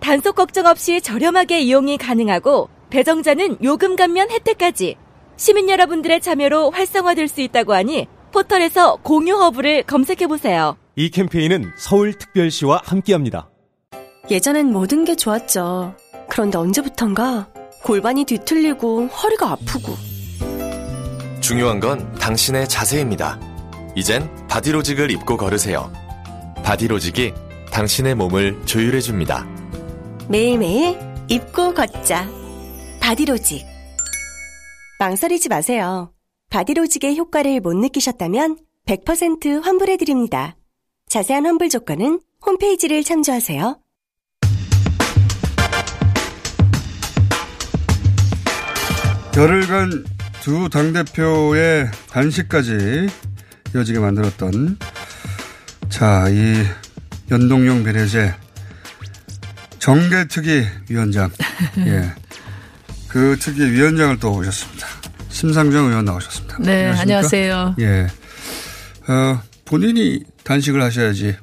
단속 걱정 없이 저렴하게 이용이 가능하고 배정자는 요금 감면 혜택까지 시민 여러분들의 참여로 활성화될 수 있다고 하니 포털에서 공유 허브를 검색해 보세요. 이 캠페인은 서울특별시와 함께합니다. 예전엔 모든 게 좋았죠. 그런데 언제부턴가 골반이 뒤틀리고 허리가 아프고 중요한 건 당신의 자세입니다. 이젠 바디로직을 입고 걸으세요. 바디로직이 당신의 몸을 조율해 줍니다. 매일매일 입고 걷자. 바디로직. 망설이지 마세요. 바디로직의 효과를 못 느끼셨다면 100% 환불해드립니다. 자세한 환불 조건은 홈페이지를 참조하세요. 열흘간 두 당대표의 단식까지 이어지게 만들었던 자, 이 연동형 비례제 정계특위 위원장. 예. 그 특위 위원장을 또 오셨습니다. 심상정 의원 나오셨습니다. 네, 안녕하십니까? 안녕하세요. 예. 어, 본인이 단식을 하셔야지.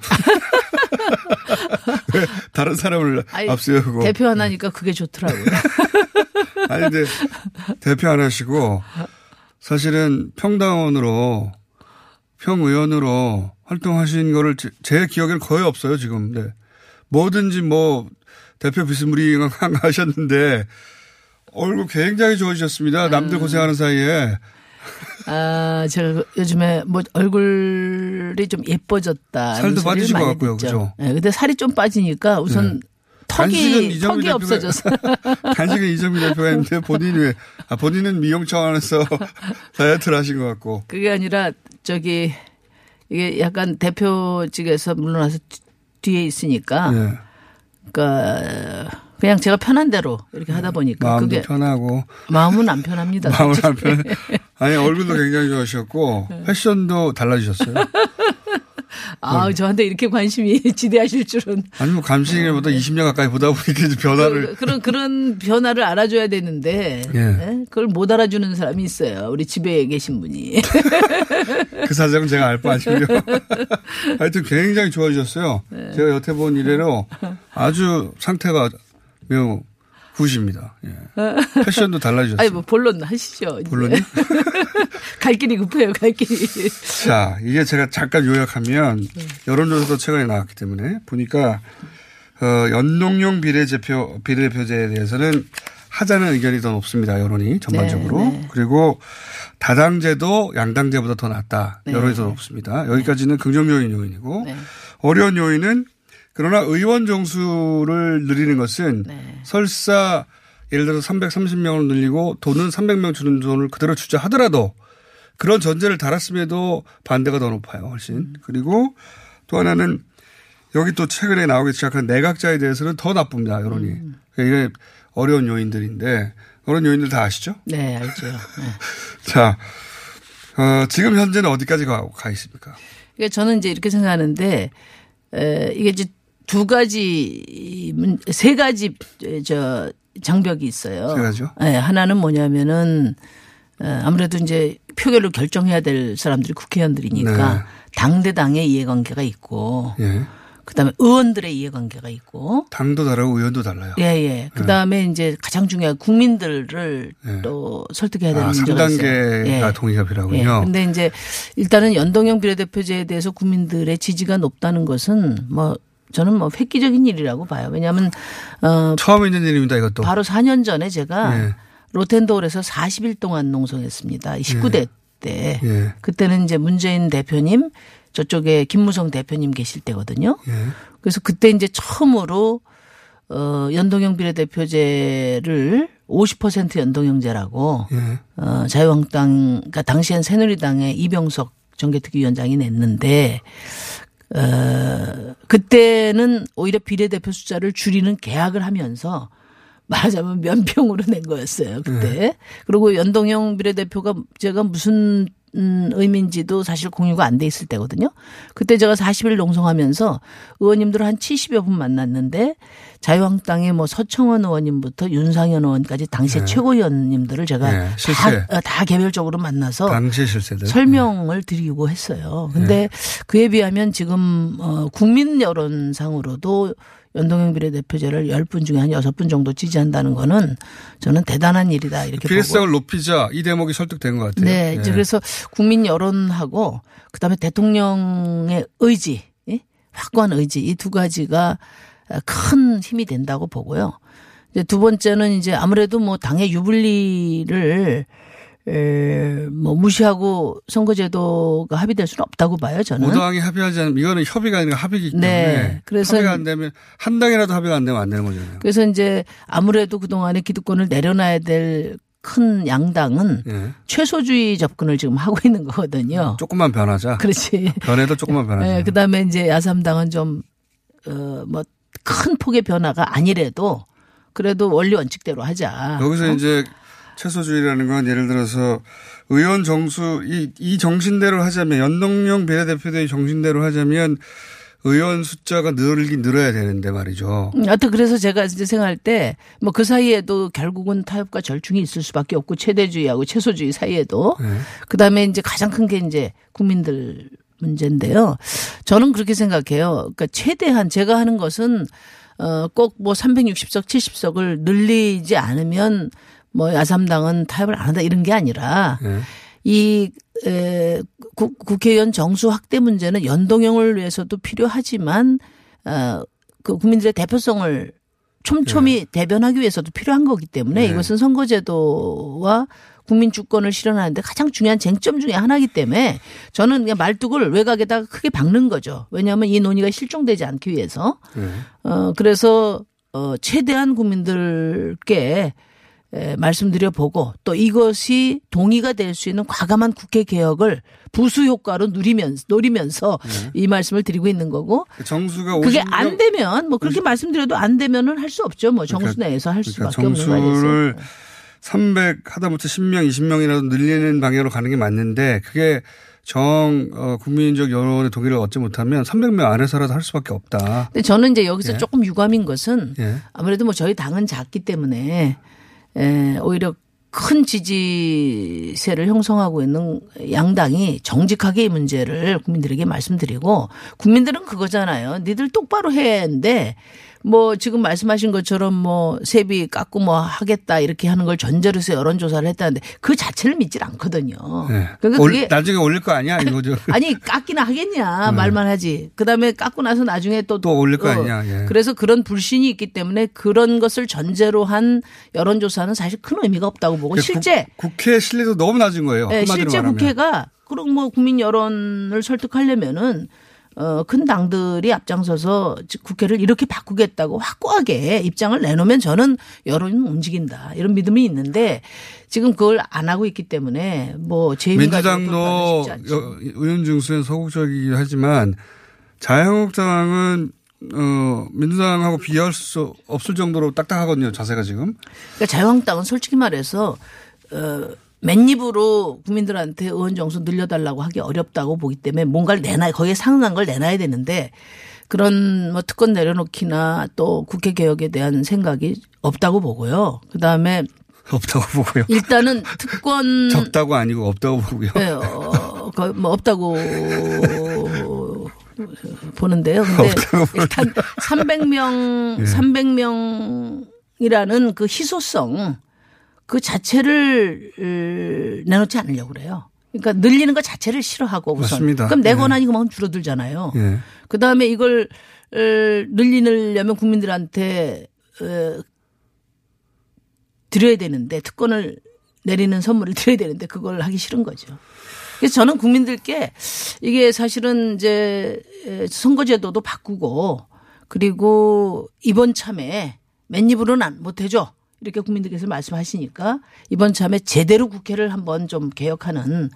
왜 다른 사람을 아니, 앞세우고. 대표 하나니까 그게 좋더라고요. 아니, 근데 대표 안 하시고 사실은 평당원으로 평의원으로 활동하신 거를 제, 제 기억에는 거의 없어요, 지금. 네. 뭐든지 뭐 대표 비스무리한 하셨는데 얼굴 굉장히 좋아지셨습니다. 남들 고생하는 사이에. 아, 제가 요즘에 뭐 얼굴이 좀 예뻐졌다. 살도 빠지신 것 같고요, 그죠? 네, 근데 살이 좀 빠지니까 우선 네. 턱이, 턱이 없어졌어. 단식은 이정미 대표가 했는데 본인이 왜, 아, 본인은 미용 차원에서 다이어트를 하신 것 같고. 그게 아니라 저기 이게 약간 대표직에서 물러나서 뒤- 뒤에 있으니까 예. 그러니까 그냥 제가 편한 대로 이렇게 하다 보니까 마음도 그게 편하고. 마음은 안 편합니다. 마음은. 안 편해. 아니, 얼굴도 굉장히 좋아하셨고, 패션도 달라지셨어요. 아, 저한테 이렇게 관심이 지대하실 줄은 아니, 뭐, 감식일보다 20년 가까이 보다 보니까 변화를. 그, 그런 그런 변화를 알아줘야 되는데 예. 예? 그걸 못 알아주는 사람이 있어요. 우리 집에 계신 분이. 그 사정은 제가 알 바 아니고요. 하여튼 굉장히 좋아지셨어요. 네. 제가 여태 본 이래로 아주 상태가 매우 굿입니다. 예. 패션도 달라지셨어요. 아니 뭐 본론 하시죠. 본론이? 갈 길이 급해요. 갈 길이. 자, 이게 제가 잠깐 요약하면 네. 여론조사도 최근에 나왔기 때문에 보니까 어, 연동형 비례대표 비례대표제에 대해서는 하자는 의견이 더 높습니다. 여론이 전반적으로. 네, 네. 그리고 다당제도 양당제보다 더 낫다. 네. 여론이 더 높습니다. 여기까지는 긍정적인 요인이고 네. 어려운 요인은 그러나 의원 정수를 늘리는 것은 네. 설사 예를 들어서 330명을 늘리고 돈은 300명 주는 돈을 그대로 주자 하더라도 그런 전제를 달았음에도 반대가 더 높아요, 훨씬. 그리고 또 하나는 여기 또 최근에 나오기 시작한 내각자에 대해서는 더 나쁩니다, 여론이. 음. 이게 어려운 요인들인데 그런 요인들 다 아시죠? 네, 알죠. 네. 자, 어, 지금 현재는 어디까지 가, 가 있습니까? 그러니까 저는 이제 이렇게 생각하는데 에, 이게 이제 두 가지 문- 세 가지 저 장벽이 있어요. 세 가지요? 네, 하나는 뭐냐면은 어, 아무래도 이제 표결로 결정해야 될 사람들이 국회의원들이니까 네. 당대당의 이해관계가 있고 예. 그다음에 의원들의 이해관계가 있고 당도 다르고 의원도 달라요. 예, 예. 그 다음에 이제 가장 중요한 국민들을 네. 또 설득해야 되는 아, 문제가 있어요. 3단계가 동의가 예. 필요하군요. 근데 이제 일단은 연동형 비례대표제에 대해서 국민들의 지지가 높다는 것은 뭐 저는 뭐 획기적인 일이라고 봐요. 왜냐하면 어 처음 있는 일입니다, 이것도. 바로 4년 전에 제가 예. 로텐도울에서 40일 동안 농성했습니다. 19대 때. 예. 그때는 이제 문재인 대표님 저쪽에 김무성 대표님 계실 때거든요. 예. 그래서 그때 이제 처음으로 어 연동형 비례대표제를 50% 연동형제라고 예. 어 자유한국당 그러니까 당시엔 새누리당의 이병석 정개특위위원장이 냈는데 어, 그때는 오히려 비례대표 숫자를 줄이는 계약을 하면서 말하자면 면평으로 낸 거였어요, 그때. 네. 그리고 연동형 비례대표가 제가 무슨 음, 의미인지도 사실 공유가 안 돼 있을 때거든요. 그때 제가 40일 농성하면서 의원님들 한 70여 분 만났는데 자유한국당의 뭐 서청원 의원님부터 윤상현 의원까지 당시에 최고위원님들을 제가 네. 다, 어, 다 개별적으로 만나서 당시 실세들. 설명을 드리고 했어요. 네. 근데 그에 비하면 지금 어 국민 여론상으로도 연동형 비례대표제를 10분 중에 한 6분 정도 지지한다는 거는 저는 대단한 일이다 이렇게 비례성을 높이자 이 대목이 설득된 것 같아요. 네, 이제 그래서 국민 여론하고 그다음에 대통령의 의지, 예? 확고한 의지 이 두 가지가 큰 힘이 된다고 보고요. 이제 두 번째는 이제 아무래도 뭐 당의 유불리를 에, 뭐 무시하고 선거제도가 합의될 수는 없다고 봐요 저는. 오당이 합의하지 않으면 이거는 협의가 아니라 합의이기 때문에 네, 그래서 합의가 안 되면 한 당이라도 합의가 안 되면 안 되는 거잖아요. 그래서 이제 아무래도 그 동안에 기득권을 내려놔야 될 큰 양당은 예. 최소주의 접근을 지금 하고 있는 거거든요. 조금만 변하자. 그렇지. 변해도 조금만 변하자. 네, 그다음에 이제 야삼당은 좀 어뭐 큰 폭의 변화가 아니래도 그래도 원리 원칙대로 하자. 여기서 어? 이제 최소주의라는 건 예를 들어서 의원 정수 이, 이 정신대로 하자면 연동형 비례대표대의 정신대로 하자면 의원 숫자가 늘긴 늘어야 되는데 말이죠. 음, 하여튼 그래서 제가 이제 생각할 때 뭐 그 사이에도 결국은 타협과 절충이 있을 수밖에 없고 최대주의하고 최소주의 사이에도 네. 그다음에 이제 가장 큰 게 이제 국민들 문제인데요. 저는 그렇게 생각해요. 그러니까 최대한 제가 하는 것은 어꼭 뭐 360석 70석을 늘리지 않으면 뭐 야삼당은 타협을 안 한다 이런 게 아니라 네. 이 에, 국, 국회의원 정수 확대 문제는 연동형을 위해서도 필요하지만 어, 그 국민들의 대표성을 촘촘히 대변하기 위해서도 필요한 거기 때문에 네. 이것은 선거제도와 국민 주권을 실현하는데 가장 중요한 쟁점 중에 하나이기 때문에 저는 그냥 말뚝을 외곽에다가 크게 박는 거죠. 왜냐하면 이 논의가 실종되지 않기 위해서. 네. 어, 그래서 어, 최대한 국민들께 에, 말씀드려 보고 또 이것이 동의가 될 수 있는 과감한 국회 개혁을 부수 효과로 누리면서 노리면서 이 말씀을 드리고 있는 거고 정수가 50명 그게 안 되면 뭐 그렇게 말씀드려도 안 되면은 할 수 없죠. 뭐 정수 그러니까- 내에서 할 그러니까 수밖에 없는 거 정수를 아니겠어요. 300 하다못해 10명, 20명이라도 늘리는 방향으로 가는 게 맞는데 그게 정 어, 국민적 여론의 동의를 얻지 못하면 300명 안에서라도 할 수밖에 없다. 근데 저는 이제 여기서 예. 조금 유감인 것은 예. 아무래도 뭐 저희 당은 작기 때문에 에, 오히려 큰 지지세를 형성하고 있는 양당이 정직하게 이 문제를 국민들에게 말씀드리고 국민들은 그거잖아요. 니들 똑바로 해야 하는데 뭐 지금 말씀하신 것처럼 뭐 세비 깎고 뭐 하겠다 이렇게 하는 걸 전제로 해서 여론 조사를 했다는데 그 자체를 믿질 않거든요. 예. 그러니까 올- 그게 나중에 올릴 거 아니야 이거죠. 아니 깎기나 하겠냐 말만 하지. 그다음에 깎고 나서 나중에 또 네. 또 올릴 거 아니냐, 예. 그래서 그런 불신이 있기 때문에 그런 것을 전제로 한 여론 조사는 사실 큰 의미가 없다고 보고 실제 국, 회 신뢰도 너무 낮은 거예요. 예, 한마디로 실제 말하면. 국회가 그런 뭐 국민 여론을 설득하려면은 어, 큰 당들이 앞장서서 즉 국회를 이렇게 바꾸겠다고 확고하게 입장을 내놓으면 저는 여론이 움직인다. 이런 믿음이 있는데 지금 그걸 안 하고 있기 때문에 뭐 재임이 민주당도 여- 의원 중수는 소극적이긴 하지만 자유한국당은 어, 민주당하고 비할 수 없을 정도로 딱딱하거든요. 자세가 지금. 그러니까 자유한국당은 솔직히 말해서 어, 맨입으로 국민들한테 의원 정수 늘려달라고 하기 어렵다고 보기 때문에 뭔가를 내놔 거기에 상응한 걸 내놔야 되는데 그런 뭐 특권 내려놓기나 또 국회 개혁에 대한 생각이 없다고 보고요. 그 다음에 없다고 보고요. 일단은 특권 적다고 아니고 없다고 보고요. 네, 어, 뭐 없다고 보는데요. 근데 일단 300명, 예. 300명이라는 그 희소성 그 자체를 으, 내놓지 않으려고 그래요. 그러니까 늘리는 것 자체를 싫어하고 우선. 맞습니다. 그럼 내 예. 권한이 그만큼 줄어들잖아요. 예. 그 다음에 이걸 으, 늘리려면 국민들한테 어, 드려야 되는데 특권을 내리는 선물을 드려야 되는데 그걸 하기 싫은 거죠. 그래서 저는 국민들께 이게 사실은 이제 선거제도도 바꾸고 그리고 이번 참에 맨입으로는 안 못해줘. 이렇게 국민들께서 말씀하시니까 이번 참에 제대로 국회를 한번 좀 개혁하는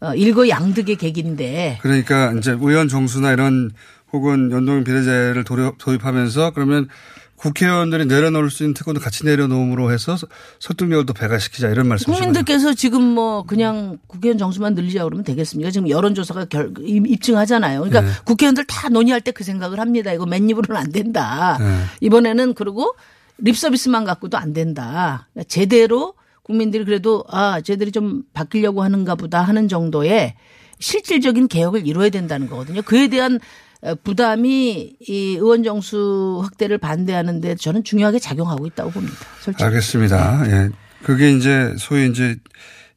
어, 일거양득의 계기인데 그러니까 이제 의원 정수나 이런 혹은 연동형 비례제를 도입- 도입하면서 그러면 국회의원들이 내려놓을 수 있는 특권도 같이 내려놓음으로 해서 설득력을 또 배가시키자 이런 말씀이신 거죠. 국민들께서 지금 뭐 그냥 국회의원 정수만 늘리자 그러면 되겠습니까? 지금 여론조사가 결, 입- 입증하잖아요. 그러니까 네. 국회의원들 다 논의할 때 그 생각을 합니다. 이거 맨입으로는 안 된다. 네. 이번에는 그리고 립 서비스만 갖고도 안 된다. 그러니까 제대로 국민들이 그래도 아, 쟤들이 좀 바뀌려고 하는가 보다 하는 정도의 실질적인 개혁을 이루어야 된다는 거거든요. 그에 대한 어, 부담이 이 의원 정수 확대를 반대하는데 저는 중요하게 작용하고 있다고 봅니다. 솔직히. 알겠습니다. 예. 그게 이제 소위 이제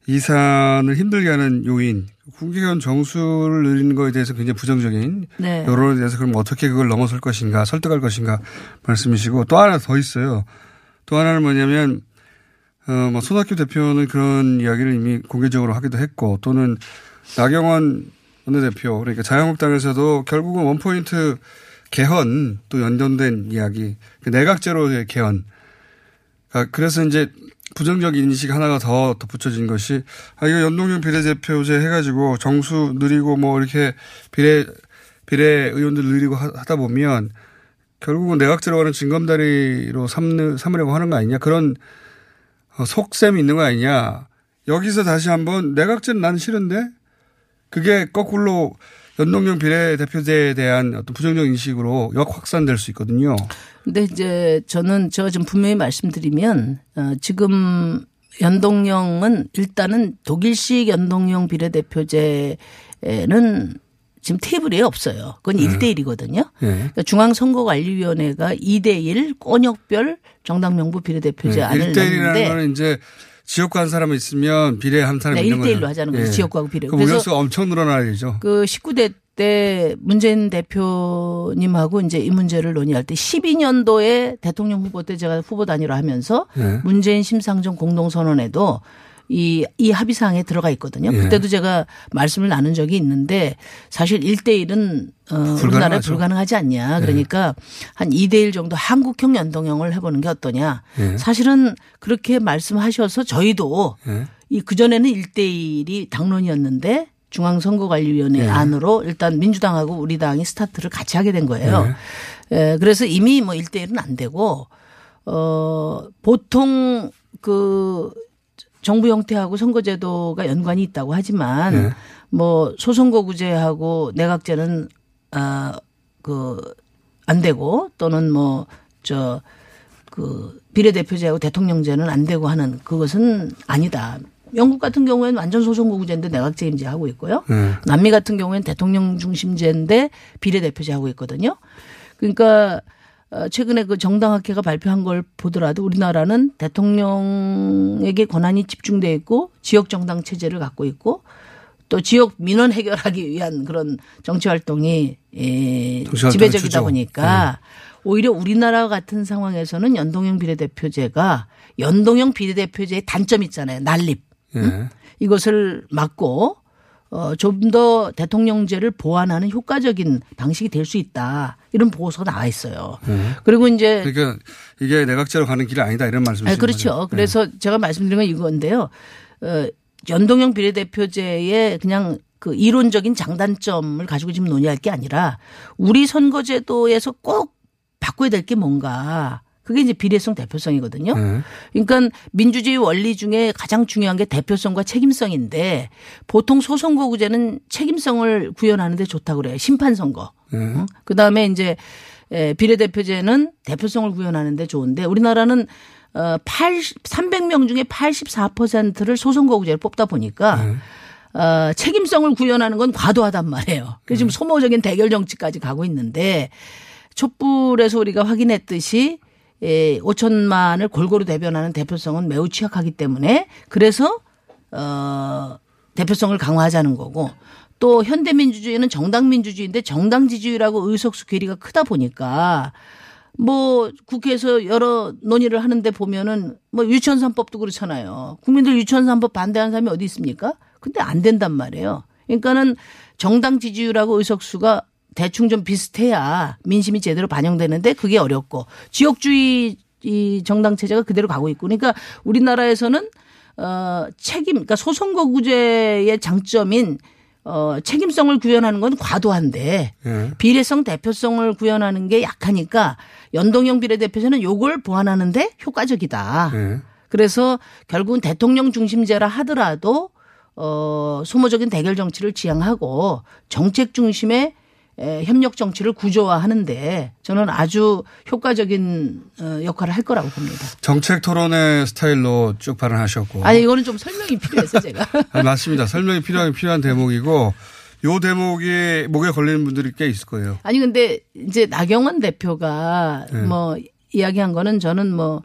이산을 힘들게 하는 요인, 국회의원 정수를 늘리는 거에 대해서 굉장히 부정적인 네. 여론에 대해서 그럼 어떻게 그걸 넘어설 것인가, 설득할 것인가 말씀이시고 또 하나 더 있어요. 또 하나는 뭐냐면 어, 뭐 손학규 대표는 그런 이야기를 이미 공개적으로 하기도 했고 또는 나경원 원내대표 그러니까 자유한국당에서도 결국은 원포인트 개헌 또 연동된 이야기 그 내각제로의 개헌 아, 그래서 이제 부정적 인식 하나가 더 덧붙여진 것이 아 이거 연동형 비례대표제 해가지고 정수 느리고 뭐 이렇게 비례 비례 의원들 느리고 하- 하다 보면 결국은 내각제로 가는 징검다리로 삼는, 삼으려고 하는 거 아니냐. 그런 어, 속셈이 있는 거 아니냐. 여기서 다시 한번 내각제는 난 싫은데 그게 거꾸로 연동형 비례대표제에 대한 어떤 부정적 인식으로 역 확산될 수 있거든요. 근데 이제 저는 제가 좀 분명히 말씀드리면 어, 지금 연동형은 일단은 독일식 연동형 비례대표제는 지금 테이블에 없어요. 그건 일 1대1이거든요. 예. 그러니까 중앙선거관리위원회가 2대1 권역별 정당 명부 비례대표제 안을 1대1이라는 냈는데 네, 거는 이제 지역구 한 사람이 있으면 비례 한 사람이 네, 있는 거죠. 1대1로 하자는 거죠. 지역구하고 비례. 그럼 의석수가 엄청 늘어나야죠. 그 19대 때 문재인 대표님하고 이제 이 문제를 논의할 때 12년도에 대통령 후보 때 제가 후보 단위로 하면서 네. 문재인 심상정 공동선언에도 이, 이 합의사항에 들어가 있거든요. 예. 그때도 제가 말씀을 나눈 적이 있는데 사실 1대1은 어, 우리나라에. 불가능하지 않냐. 그러니까 한 2대1 정도 한국형 연동형을 해보는 게 어떠냐. 예. 사실은 그렇게 말씀하셔서 저희도 예. 이 그전에는 1대1이 당론이었는데 중앙선거관리위원회 예. 안으로 일단 민주당하고 우리 당이 스타트를 같이 하게 된 거예요. 예, 그래서 이미 뭐 1대1은 안 되고, 어, 보통 그 정부 형태하고 선거제도가 연관이 있다고 하지만 예. 뭐 소선거구제하고 내각제는 아, 그, 안 되고 또는 뭐, 저, 그, 비례대표제하고 대통령제는 안 되고 하는 그것은 아니다. 영국 같은 경우에는 완전 소선거구제인데 내각제 임제 하고 있고요. 네. 남미 같은 경우에는 대통령 중심제인데 비례대표제 하고 있거든요. 그러니까 어, 최근에 그 정당학회가 발표한 걸 보더라도 우리나라는 대통령에게 권한이 집중돼 있고 지역 정당 체제를 갖고 있고 또 지역 민원 해결하기 위한 그런 정치 활동이 예, 지배적이다 주죠. 네. 보니까 오히려 우리나라 같은 상황에서는 연동형 비례대표제가 연동형 비례대표제의 단점이 있잖아요. 난립. 예. 이것을 막고 어, 좀 더 대통령제를 보완하는 효과적인 방식이 될 수 있다. 이런 보고서가 나와 있어요. 그리고 이제 그러니까 이게 내각제로 가는 길이 아니다 이런 말씀이신 아, 그렇죠. 거죠. 예. 그래서 제가 말씀드린 건 이건데요. 어, 연동형 비례대표제의 그냥 그 이론적인 장단점을 가지고 지금 논의할 게 아니라 우리 선거제도에서 꼭 바꿔야 될 게 뭔가. 그게 이제 비례성 대표성이거든요. 네. 그러니까 민주주의 원리 중에 가장 중요한 게 대표성과 책임성인데 보통 소선거구제는 책임성을 구현하는데 좋다고 그래요. 심판 선거. 네. 어? 그다음에 이제 에, 비례대표제는 대표성을 구현하는데 좋은데 우리나라는 어 80, 300명 중에 84%를 소선거구제를 뽑다 보니까 어, 책임성을 구현하는 건 과도하단 말이에요. 그래서 지금 소모적인 대결 정치까지 가고 있는데 촛불에서 우리가 확인했듯이 예, 5천만을 골고루 대변하는 대표성은 매우 취약하기 때문에 그래서 어, 대표성을 강화하자는 거고 또 현대민주주의는 정당민주주의인데 정당 지지율하고 의석수 괴리가 크다 보니까 뭐 국회에서 여러 논의를 하는데 보면은 뭐 유치원 3법도 그렇잖아요. 국민들 유치원 3법 반대하는 사람이 어디 있습니까? 근데 안 된단 말이에요. 그러니까는 정당 지지율하고 의석수가 대충 좀 비슷해야 민심이 제대로 반영되는데 그게 어렵고 지역주의 이 정당 체제가 그대로 가고 있고 그러니까 우리나라에서는 어 책임 그러니까 소선거구제의 장점인 어 책임성을 구현하는 건 과도한데 예. 비례성 대표성을 구현하는 게 약하니까 연동형 비례대표제는 요걸 보완하는데 효과적이다. 예. 그래서 결국은 대통령 중심제라 하더라도 어 소모적인 대결 정치를 지향하고 정책 중심의 에, 협력 정치를 구조화하는데 저는 아주 효과적인 어, 역할을 할 거라고 봅니다. 정책 토론의 스타일로 쭉 발언하셨고. 아니 이거는 좀 설명이 필요해서 제가 아, 맞습니다. 설명이 필요한 필요한 대목이고 요 대목이 목에 걸리는 분들이 꽤 있을 거예요. 아니 근데 이제 나경원 대표가 네. 뭐 이야기한 거는 저는 뭐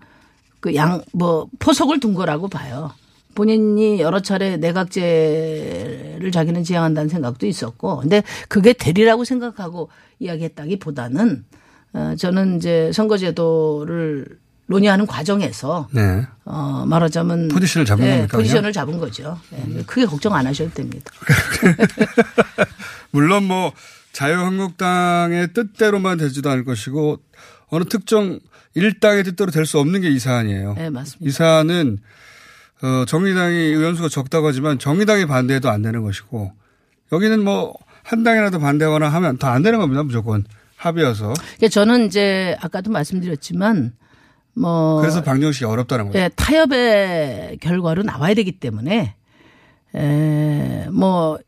그 양 뭐 포석을 둔 거라고 봐요. 본인이 여러 차례 내각제를 자기는 지향한다는 생각도 있었고, 근데 그게 되리라고 생각하고 이야기했다기 보다는 어 저는 이제 선거제도를 논의하는 과정에서 네. 어 말하자면 포지션을 잡은 네, 겁니까, 포지션을 잡은 거죠. 네, 크게 걱정 안 하셔도 됩니다. 물론 뭐 자유한국당의 뜻대로만 되지도 않을 것이고 어느 특정 일당의 뜻대로 될 수 없는 게 이 사안이에요. 네, 맞습니다. 이 사안은 어, 정의당이 의원수가 적다고 하지만 정의당이 반대해도 안 되는 것이고 여기는 뭐 한 당이라도 반대하거나 하면 더안 되는 겁니다. 무조건 합의여서. 그러니까 저는 이제 아까도 말씀드렸지만 뭐 그래서 방정식이 어렵다는 거죠. 예, 타협의 결과로 나와야 되기 때문에 에, 뭐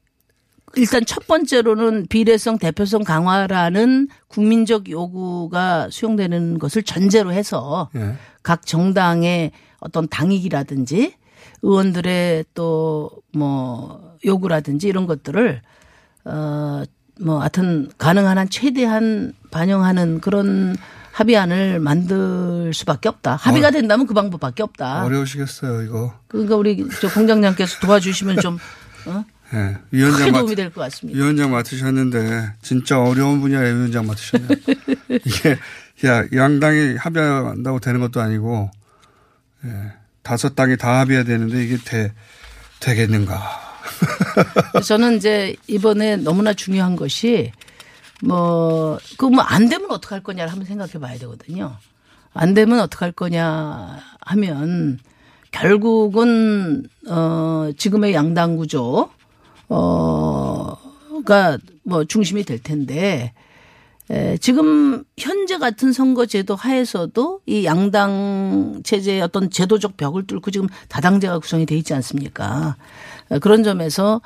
일단 첫 번째로는 비례성 대표성 강화라는 국민적 요구가 수용되는 것을 전제로 해서 예. 각 정당의 어떤 당익이라든지 의원들의 또 뭐 요구라든지 이런 것들을 어뭐 하여튼 가능한 한 최대한 반영하는 그런 합의안을 만들 수밖에 없다. 합의가 된다면 그 방법밖에 없다. 어려우시겠어요, 이거. 그러니까 우리 저 공장장께서 도와주시면 좀 어? 예. 크게 위원장 맡, 도움이 될 것 같습니다. 위원장 맡으셨는데 진짜 어려운 분야에 위원장 맡으셨네요. 이게 야 양당이 합의한다고 되는 것도 아니고 예, 다섯 당이 다 합의해야 되는데 이게 되, 되겠는가? 저는 이제 이번에 너무나 중요한 것이 뭐, 그 뭐 안 되면 어떡할 거냐를 한번 생각해 봐야 되거든요. 안 되면 어떡할 거냐 하면 결국은, 어, 지금의 양당 구조, 어, 가뭐 중심이 될 텐데, 에, 지금 현재 같은 선거제도 하에서도 이 양당 체제의 어떤 제도적 벽을 뚫고 지금 다당제가 구성이 돼 있지 않습니까? 어, 그런 점에서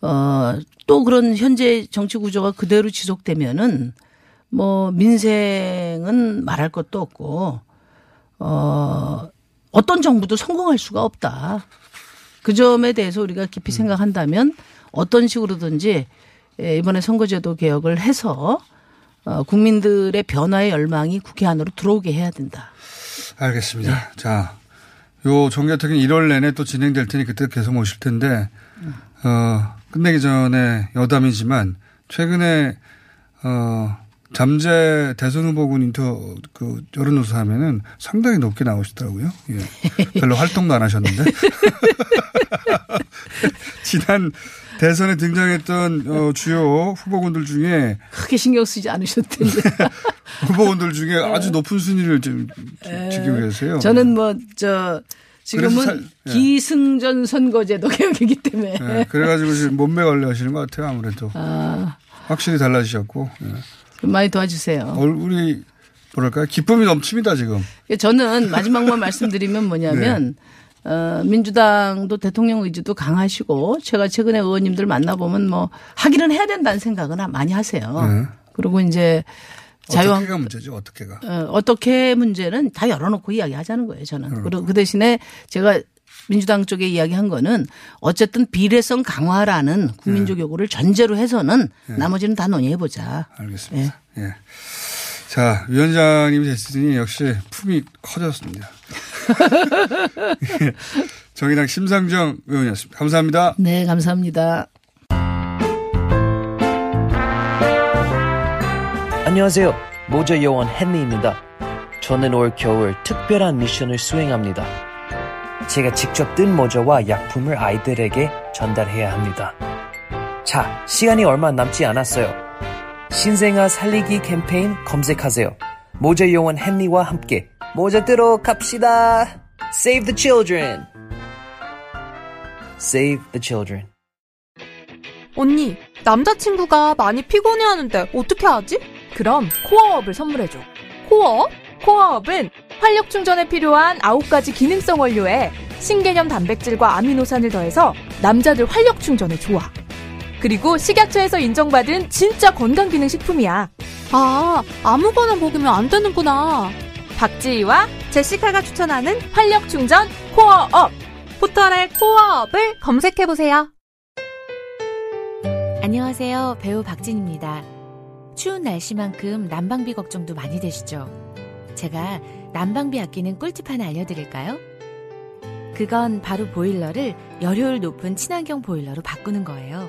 어, 또 그런 현재 정치 구조가 그대로 지속되면은 뭐 민생은 말할 것도 없고 어, 어떤 정부도 성공할 수가 없다. 그 점에 대해서 우리가 깊이 생각한다면 어떤 식으로든지 예, 이번에 선거제도 개혁을 해서 어, 국민들의 변화의 열망이 국회 안으로 들어오게 해야 된다. 알겠습니다. 자, 요 정개특위 1월 내내 또 진행될 테니 그때 계속 모실 텐데, 어, 끝내기 전에 여담이지만, 최근에, 어, 잠재 대선 후보군 인터, 그, 여론조사 하면은 상당히 높게 나오시더라고요. 예. 별로 활동도 안 하셨는데. 지난 대선에 등장했던 어, 주요 후보군들 중에 크게 신경 쓰지 않으셨을 텐데. 후보군들 중에 아주 높은 순위를 지금 지키고 계세요. 저는 뭐저 지금은 살- 예. 기승전 선거제도 개혁이기 때문에 예, 그래가지고 지금 몸매 관리하시는 것 같아요. 아무래도 아, 확실히 달라지셨고 예. 좀 많이 도와주세요. 얼굴이 뭐랄까 기쁨이 넘칩니다 지금. 저는 마지막만 말씀드리면 뭐냐면 네. 어, 민주당도 대통령 의지도 강하시고 제가 최근에 의원님들 만나보면 뭐 하기는 해야 된다는 생각은 많이 하세요. 네. 그리고 이제 자유한 어떻게가 문제죠. 어떻게가. 어, 어떻게 문제는 다 열어놓고 이야기하자는 거예요, 저는. 그리고 그 대신에 제가 민주당 쪽에 이야기한 거는 어쨌든 비례성 강화라는 국민적 요구를 전제로 해서는 나머지는 다 논의해보자. 알겠습니다. 예. 자 위원장님이 됐으니 역시 품이 커졌습니다. 예. 정의당 심상정 의원이었습니다. 감사합니다. 네, 감사합니다. 안녕하세요. 모자 요원 헨리입니다. 저는 올 겨울 특별한 미션을 수행합니다. 제가 직접 뜬 모자와 약품을 아이들에게 전달해야 합니다. 자, 시간이 얼마 남지 않았어요. 신생아 살리기 캠페인 검색하세요. 모자 요원 헨리와 함께 모자 뜨러 갑시다. Save the children. Save the children. 언니, 남자친구가 많이 피곤해하는데 어떻게 하지? 그럼 코어업을 선물해줘. 코어업? 코어업은 활력 충전에 필요한 9가지 기능성 원료에 신개념 단백질과 아미노산을 더해서 남자들 활력 충전에 좋아. 그리고 식약처에서 인정받은 진짜 건강기능 식품이야. 아, 아무거나 먹으면 안 되는구나. 박지희와 제시카가 추천하는 활력 충전 코어업. 포털에 코어업을 검색해보세요. 안녕하세요. 배우 박진입니다. 추운 날씨만큼 난방비 걱정도 많이 되시죠? 제가 난방비 아끼는 꿀팁 하나 알려드릴까요? 그건 바로 보일러를 열효율 높은 친환경 보일러로 바꾸는 거예요.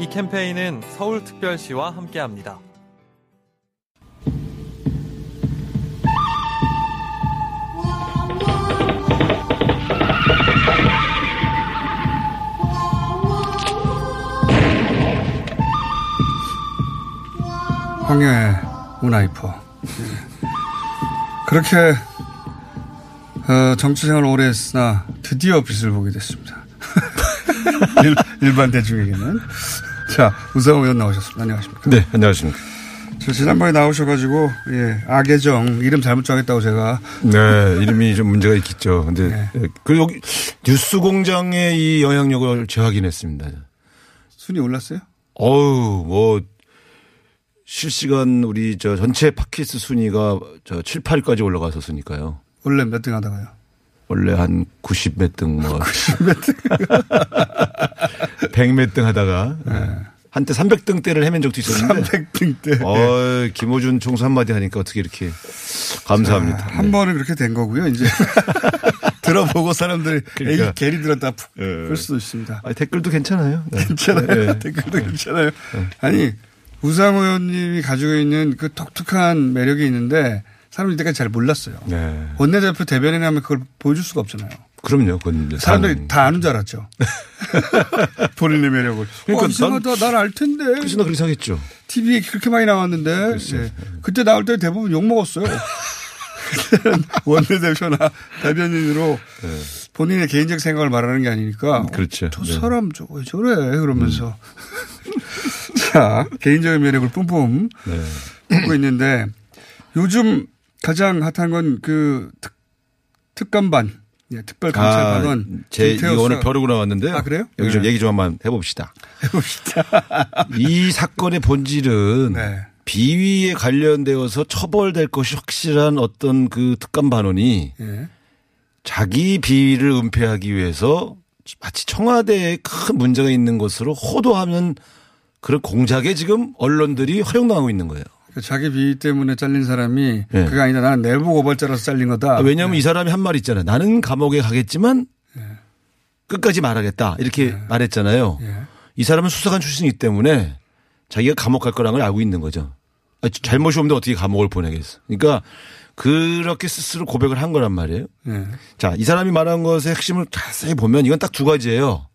이 캠페인은 서울특별시와 함께합니다. 황야의 문화이퍼. 그렇게 어, 정치 생활 오래 했으나 드디어 빛을 보게 됐습니다. 일, 반 대중에게는. 자, 우상호 의원 나오셨습니다. 안녕하십니까. 네, 안녕하십니까. 저 지난번에 나오셔가지고, 예, 악예정, 이름 잘못 정했다고 제가. 네, 이름이 좀 문제가 있겠죠. 근데, 네. 그 여기 뉴스 공장의 이 영향력을 재확인했습니다. 순위 올랐어요? 어우, 뭐, 실시간 우리 저 전체 팟캐스트 순위가 저 7, 8까지 올라갔었으니까요. 원래 몇 등 하다가요? 원래 한 90몇 등 뭐. 90몇 등. 100몇 등 하다가. 네. 한때 300등 대를 헤맨 적도 있었는데. 300등 대. 어, 김호준 총수 한마디 하니까 어떻게 이렇게 감사합니다. 자, 한 네. 번은 그렇게 된 거고요. 이제 들어보고 사람들이 그러니까. 에이, 게리 들었다 네. 그럴 수도 있습니다. 아니, 댓글도 괜찮아요. 네. 괜찮아요. 네. 댓글도 괜찮아요. 아니, 우상호 의원님이 가지고 있는 그 독특한 매력이 있는데 사람들이 이때까지 잘 몰랐어요. 네. 원내대표 대변인이 하면 그걸 보여줄 수가 없잖아요. 그럼요. 그건 사람들이 상... 다 아는 줄 알았죠. 본인의 매력을. 그러니까 어, 이상하다. 난 알 텐데. 그래서 나 그렇게 생각했죠. TV에 그렇게 많이 나왔는데. 네. 그때 나올 때 대부분 욕 먹었어요. 원내대표나 대변인으로 네. 본인의 개인적 생각을 말하는 게 아니니까. 그렇죠. 저 네. 사람 저왜 저래 그러면서. 음. 자 개인적인 매력을 뿜뿜 네. 하고 있는데 요즘 가장 핫한 건 그 특감반. 예, 특별감찰반원. 아, 제 오늘 벼르고 나왔는데요. 아, 그래요? 여기 좀 네. 얘기 좀 한번 해봅시다. 해봅시다. 이 사건의 본질은 네. 비위에 관련되어서 처벌될 것이 확실한 어떤 그 특감반원이 네. 자기 비위를 은폐하기 위해서 마치 청와대에 큰 문제가 있는 것으로 호도하는 그런 공작에 지금 언론들이 활용당하고 있는 거예요. 그 자기 비위 때문에 잘린 사람이 네. 그게 아니다. 나는 내부 고발자라서 잘린 거다. 아, 왜냐하면 네. 이 사람이 한 말 있잖아요. 나는 감옥에 가겠지만 네. 끝까지 말하겠다. 이렇게 네. 말했잖아요. 예. 이 사람은 수사관 출신이기 때문에 자기가 감옥 갈 거라는 걸 알고 있는 거죠. 아, 잘못이 없는데 어떻게 감옥을 보내겠어. 그러니까 그렇게 스스로 고백을 한 거란 말이에요. 네. 자, 이 사람이 말한 것의 핵심을 자세히 보면 이건 딱 두 가지예요.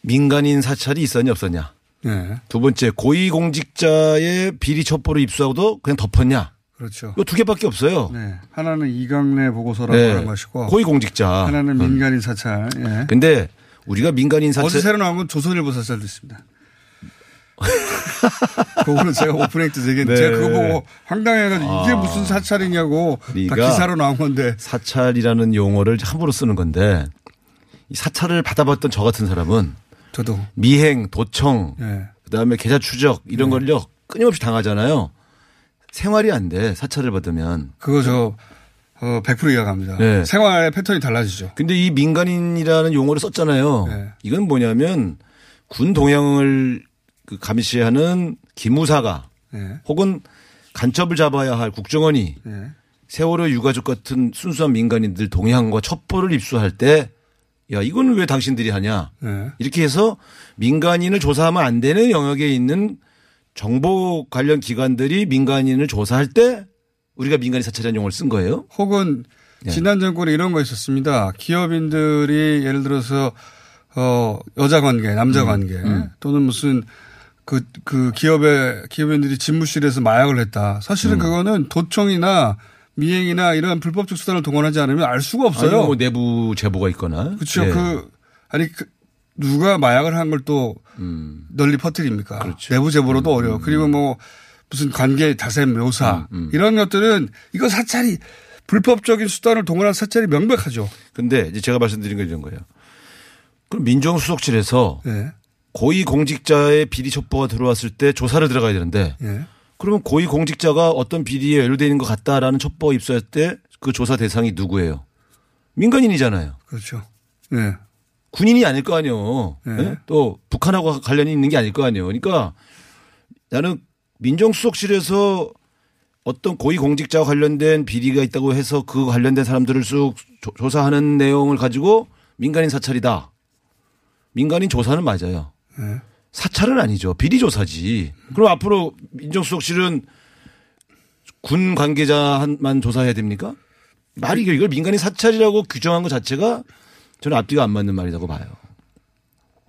민간인 사찰이 있었냐 없었냐. 네. 두 번째 고위공직자의 비리 첩보를 입수하고도 그냥 덮었냐. 그렇죠. 이거 두 개밖에 없어요. 네. 하나는 이강래 보고서라고 네. 하는 것이고 고위공직자. 하나는 민간인 사찰. 예. 근데 우리가 민간인 사찰 어제 새로 나온 건 조선일보 사찰도 있습니다. 그거는 제가 오프닝 때 얘기했는데 네. 제가 그거 보고 황당해가지고 아. 이게 무슨 사찰이냐고 다 기사로 나온 건데 사찰이라는 용어를 함부로 쓰는 건데 이 사찰을 받아봤던 저 같은 사람은 저도 미행, 도청, 네. 그다음에 계좌 추적 이런 네. 걸요 끊임없이 당하잖아요. 생활이 안 돼. 사찰을 받으면. 그거 저 어, 100% 이해갑니다. 네. 생활의 패턴이 달라지죠. 근데 이 민간인이라는 용어를 썼잖아요. 네. 이건 뭐냐면 군 동향을 그 감시하는 기무사가 네. 혹은 간첩을 잡아야 할 국정원이 네. 세월호 유가족 같은 순수한 민간인들 동향과 첩보를 입수할 때 야 이건 왜 당신들이 하냐 네. 이렇게 해서 민간인을 조사하면 안 되는 영역에 있는 정보 관련 기관들이 민간인을 조사할 때 우리가 민간인 사찰이라는 용어를 쓴 거예요. 혹은 예. 지난 정권에 이런 거 있었습니다. 기업인들이 예를 들어서 어 여자 관계, 남자 관계 또는 무슨 그, 그 기업의 기업인들이 집무실에서 마약을 했다. 사실은 그거는 도청이나 미행이나 이런 불법적 수단을 동원하지 않으면 알 수가 없어요. 아니면 뭐 내부 제보가 있거나. 그렇죠. 예. 그 아니 그 누가 마약을 한 걸또 음. 널리 퍼뜨립니까? 그렇죠. 내부 제보로도 어려워. 그리고 뭐 무슨 관계 자세 묘사 음, 이런 것들은 이거 사찰이 불법적인 수단을 동원한 사찰이 명백하죠. 근데 이제 제가 말씀드린 건 이런 거예요. 그럼 민정수석실에서 예. 고위 공직자의 비리 첩보가 들어왔을 때 조사를 들어가야 되는데 예. 그러면 고위 공직자가 어떤 비리에 연루되어 있는 것 같다라는 첩보가 입수할 때 그 조사 대상이 누구예요? 민간인이잖아요. 그렇죠. 예. 군인이 아닐 거 아니에요. 네. 예? 또 북한하고 관련이 있는 게 아닐 거 아니에요. 그러니까 나는 민정수석실에서 어떤 고위 공직자와 관련된 비리가 있다고 해서 그 관련된 사람들을 쑥 조- 조사하는 내용을 가지고 민간인 사찰이다. 민간인 조사는 맞아요. 네. 사찰은 아니죠. 비리 조사지. 그럼 앞으로 민정수석실은 군 관계자만 조사해야 됩니까? 말이 이걸 민간인 사찰이라고 규정한 것 자체가 저는 앞뒤가 안 맞는 말이라고 봐요.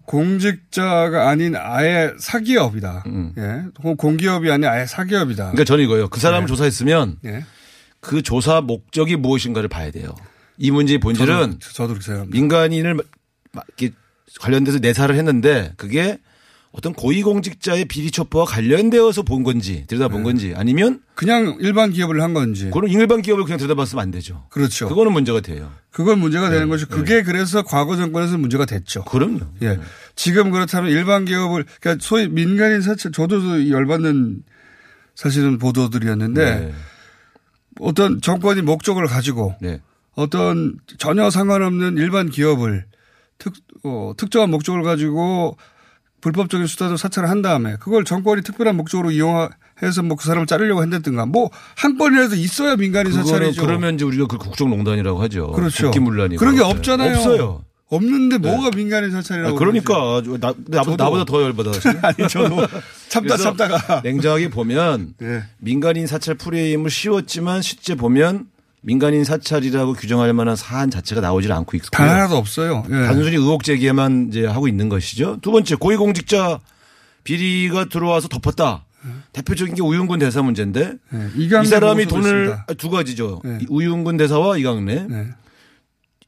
공직자가 아닌 아예 사기업이다. 예. 혹은 공기업이 아닌 아예 사기업이다. 음. 그러니까 저는 이거예요. 그 사람을 조사했으면 예. 그 조사 목적이 무엇인가를 봐야 돼요. 이 문제의 본질은 저도, 저도. 민간인을 관련돼서 내사를 했는데 그게 어떤 고위공직자의 비리 첩보와 관련되어서 본 건지 들여다본 건지 아니면 그냥 일반 기업을 한 건지. 그런 일반 기업을 그냥 들여다봤으면 안 되죠. 그렇죠. 그거는 문제가 돼요. 그건 문제가 되는 네. 것이 그게 그래서 과거 정권에서 문제가 됐죠. 그럼요. 예. 지금 그렇다면 일반 기업을 그러니까 소위 민간인 사찰 저도 열받는 사실은 보도들이었는데 네. 어떤 정권이 목적을 가지고 네. 어떤 전혀 상관없는 일반 기업을 특, 어, 특정한 목적을 가지고 불법적인 수단으로 사찰을 한 다음에 그걸 정권이 특별한 목적으로 이용해서 뭐 그 사람을 자르려고 했다든가 뭐 한 건이라도 있어야 민간인 사찰이죠. 그러면 이제 우리가 그 국정농단이라고 하죠. 그렇죠. 국기문란이고. 그런 게 네. 없잖아요. 없어요. 없는데 뭐가 민간인 사찰이라고. 아, 그러니까 나, 나. 나보다 더 열받아. 아니, 저도 참다 참다가. 냉정하게 보면 네. 민간인 사찰 프레임을 씌웠지만 실제 보면 민간인 사찰이라고 규정할 만한 사안 자체가 나오질 않고 있고 단 하나도 없어요. 예. 단순히 의혹 제기만 이제 하고 있는 것이죠. 두 번째 고위공직자 비리가 들어와서 덮었다. 대표적인 게 우윤근 대사 문제인데 네, 이강래 이 사람이 돈을. 아, 두 가지죠. 네. 이 우윤근 대사와 이강래. 네.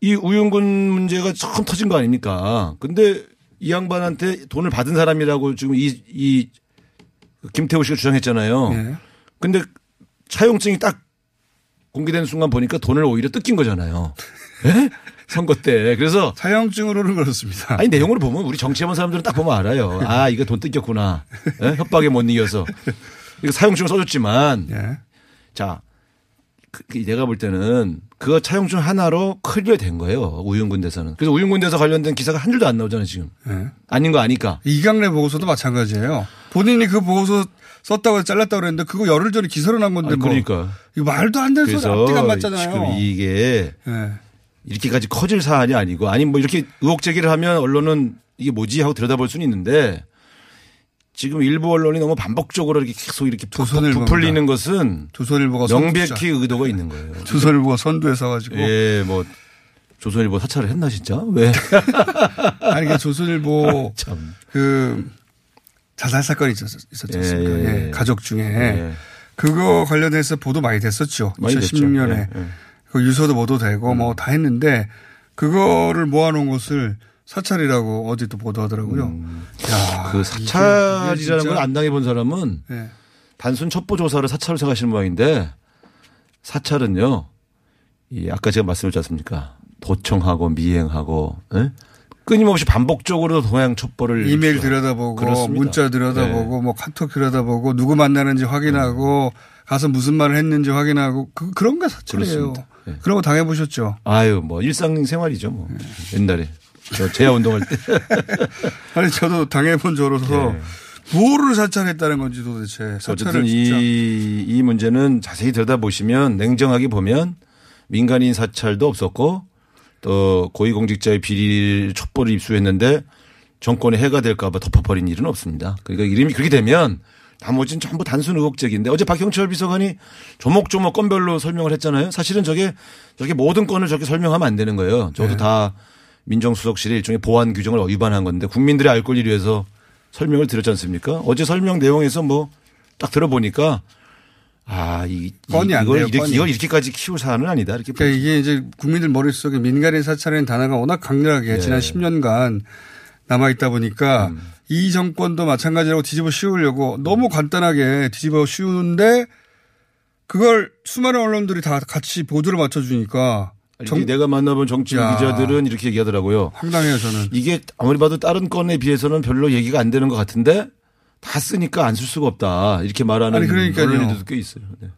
이 우윤근 문제가 처음 터진 거 아닙니까? 근데 이 양반한테 돈을 받은 사람이라고 지금 이, 이 김태우 씨가 주장했잖아요. 네. 근데 차용증이 딱 공개된 순간 보니까 돈을 오히려 뜯긴 거잖아요. 예? 선거 때. 그래서 사형증으로는 그렇습니다. 아니 내용으로 보면 우리 정치해본 사람들은 딱 보면 알아요. 아 이거 돈 뜯겼구나. 예? 협박에 못 이겨서 이거 사용증을 써줬지만 예. 자 내가 볼 때는 그거 차용증 하나로 클리어 된 거예요. 우윤군 대사는. 그래서 우윤군 대사 관련된 기사가 한 줄도 안 나오잖아요 지금. 예. 아닌 거 아니까. 이강래 보고서도 마찬가지예요. 본인이 그 보고서 썼다고 해서 잘랐다고 그랬는데 그거 열흘 전에 기사로 난 건데 아니, 뭐. 그러니까. 이거 말도 안 되는 소리 앞뒤가 안 맞잖아요. 지금 이게 예. 이렇게까지 커질 사안이 아니고 아니 뭐 이렇게 의혹 제기를 하면 언론은 이게 뭐지 하고 들여다볼 수는 있는데 지금 일부 언론이 너무 반복적으로 이렇게 계속 이렇게 부- 조선일보입니다. 부풀리는 것은 조선일보가 명백히 선두자. 의도가 있는 거예요. 조선일보가 선두에서 가지고 예, 뭐 조선일보 사찰을 했나 진짜? 왜? 아니 그 조선일보 참. 그 자살 사건이 있었, 있었지 않습니까? 예, 예. 예, 가족 중에 예. 그거 관련해서 보도 많이 됐었죠. 많이 됐죠. 2016년에 예, 예. 그 유서도 보도되고 뭐다 했는데 그거를 모아놓은 것을 사찰이라고 어제 또 보도하더라고요. 야, 음. 그 이게 사찰이라는 걸 안 당해본 사람은 예. 단순 첩보 조사를 사찰로 생각하시는 모양인데 사찰은요. 이 아까 제가 말씀드렸지 않습니까? 도청하고 미행하고 예? 끊임없이 반복적으로 동양 첩보를 이메일 이렇게 들여다보고 그렇습니다. 문자 들여다보고 뭐 카톡 들여다보고 누구 만나는지 확인하고 가서 무슨 말을 했는지 확인하고 그, 그런 게 사찰이에요. 예. 그런 거 당해보셨죠? 아유 뭐 일상생활이죠 뭐 옛날에 저 제야 운동할 때 아니 저도 당해본 저로서 예. 뭐를 사찰했다는 건지 도대체 어쨌든 이, 이 문제는 자세히 들여다보시면 냉정하게 보면 민간인 사찰도 없었고 또 고위공직자의 비리 촛불을 입수했는데 정권에 해가 될까봐 덮어버린 일은 없습니다. 그러니까 이름이 그렇게 되면 나머지는 전부 단순 의혹적인데 어제 박형철 비서관이 조목조목 건별로 설명을 했잖아요. 사실은 저게 저게 모든 건을 저렇게 설명하면 안 되는 거예요. 저도 네. 다 민정수석실의 일종의 보안 규정을 위반한 건데 국민들의 알 권리를 위해서 설명을 드렸지 않습니까? 어제 설명 내용에서 뭐 딱 들어보니까 아, 이, 이 뻔히 안 이걸 돼요, 이렇게 뻔히. 이걸 이렇게까지 키울 사안은 아니다. 이렇게 그러니까 이게 이제 국민들 머릿속에 민간인 사찰이라는 단어가 워낙 강렬하게 예. 지난 10년간 남아 있다 보니까 음. 이 정권도 마찬가지라고 뒤집어 씌우려고 너무 간단하게 뒤집어 씌우는데 그걸 수많은 언론들이 다 같이 보조를 맞춰주니까 정- 내가 만나본 정치 야. 기자들은 이렇게 얘기하더라고요. 황당해요 저는. 이게 아무리 봐도 다른 건에 비해서는 별로 얘기가 안 되는 것 같은데 다 쓰니까 안 쓸 수가 없다. 이렇게 말하는 아니, 그러니까요. 언론인들도 꽤 있어요. 네.